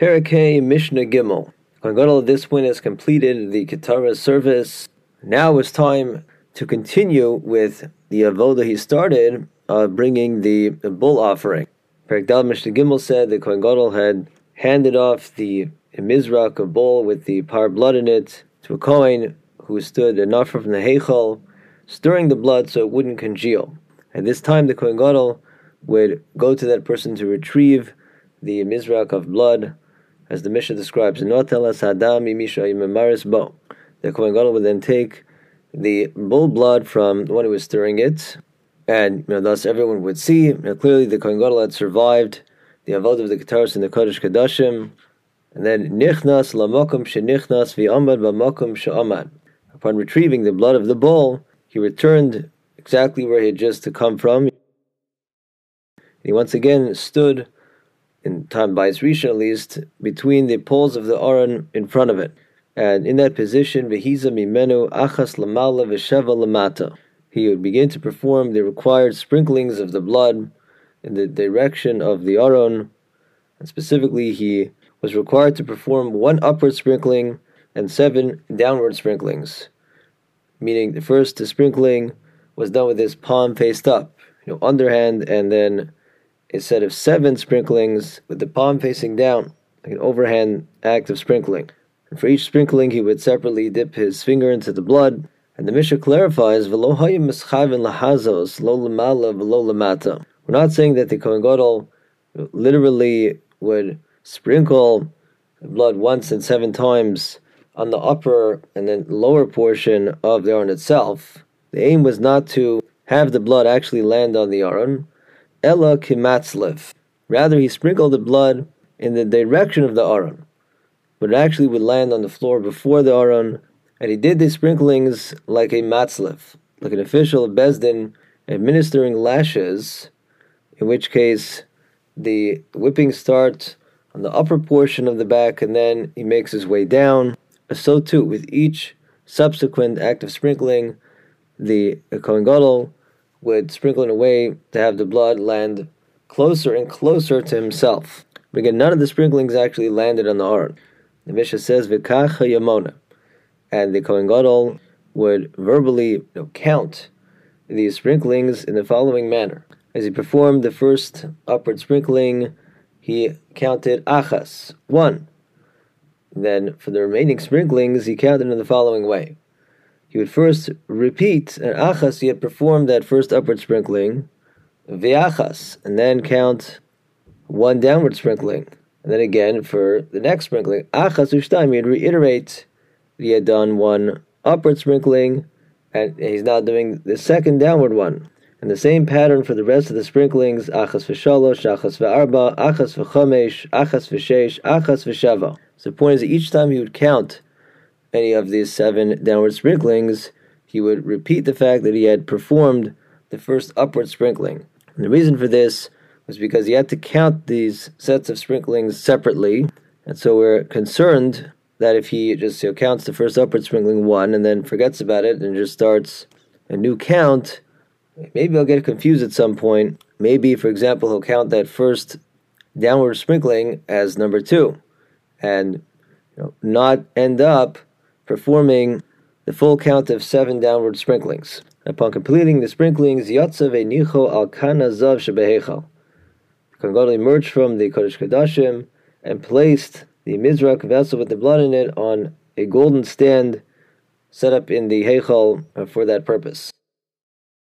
Parakeh Mishnah Gimel. Kohen Gadol this point has completed the Ketara service. Now it's time to continue with the avoda he started, uh, bringing the, bull offering. Perak Dal Mishnah Gimel said that Kohen Gadol had handed off the mizrak, a bowl with the par blood in it, to a Kohen who stood enough from the Heichal, stirring the blood so it wouldn't congeal. At this time, the Kohen Gadol would go to that person to retrieve the mizrak of blood as the Mishnah describes. The Kohen Gadol would then take the bull blood from the one who was stirring it, and you know, thus everyone would see. You know, clearly, the Kohen Gadol had survived the avodah of the Ketaris and the Kodesh Kadashim, and then Nichnas Lamokum Shenichnas V'Amad B'Makum She'amad. Upon retrieving the blood of the bull, he returned exactly where he had just come from. He once again stood in time by its Rishon at least, between the poles of the Aron in front of it. And in that position, Vehiza Mimenu Achas Lamala Vesheva Lamata. He would begin to perform the required sprinklings of the blood in the direction of the Aron. And specifically, he was required to perform one upward sprinkling and seven downward sprinklings. Meaning, the first sprinkling was done with his palm faced up, you know, underhand, and then set of seven sprinklings with the palm facing down, like an overhand act of sprinkling. And for each sprinkling, he would separately dip his finger into the blood. And the Mishnah clarifies, Velohayimskaven lahazos, lolamala valolamata. We're not saying that the Kohen Gadol literally would sprinkle blood once and seven times on the upper and then lower portion of the Aron itself. The aim was not to have the blood actually land on the Aron, Ella kimatzlev. Rather, he sprinkled the blood in the direction of the Aron, but it actually would land on the floor before the Aron, and he did these sprinklings like a matzlev, like an official of Beis Din administering lashes, in which case the whipping starts on the upper portion of the back and then he makes his way down. So too, with each subsequent act of sprinkling, the Kohen Gadol would sprinkle in a way to have the blood land closer and closer to himself. But again, none of the sprinklings actually landed on the Aron. The Mishnah says, V'kach haya moneh. And the Kohen Gadol would verbally you know, count these sprinklings in the following manner. As he performed the first upward sprinkling, he counted achas, one. Then for the remaining sprinklings, he counted in the following way he would first repeat an achas he had performed that first upward sprinkling, viachas, and then count one downward sprinkling. And then again for the next sprinkling, achas ushtaim, he'd reiterate he had done one upward sprinkling, and he's now doing the second downward one. And the same pattern for the rest of the sprinklings, achas v'shalosh, achas v'arba, achas v'chomesh, achas v'sheish, achas v'shava. So the point is that each time he would count any of these seven downward sprinklings, he would repeat the fact that he had performed the first upward sprinkling. And the reason for this was because he had to count these sets of sprinklings separately, and so we're concerned that if he just you know, counts the first upward sprinkling one and then forgets about it and just starts a new count, maybe he'll get confused at some point. Maybe, for example, he'll count that first downward sprinkling as number two, and you know, not end up performing the full count of seven downward sprinklings. Upon completing the sprinklings, Yatzav Nicho al Kana Zav Shebehechal. Kohen emerged from the Kodesh Kadashim and placed the Mizrak vessel with the blood in it on a golden stand set up in the Heichal for that purpose.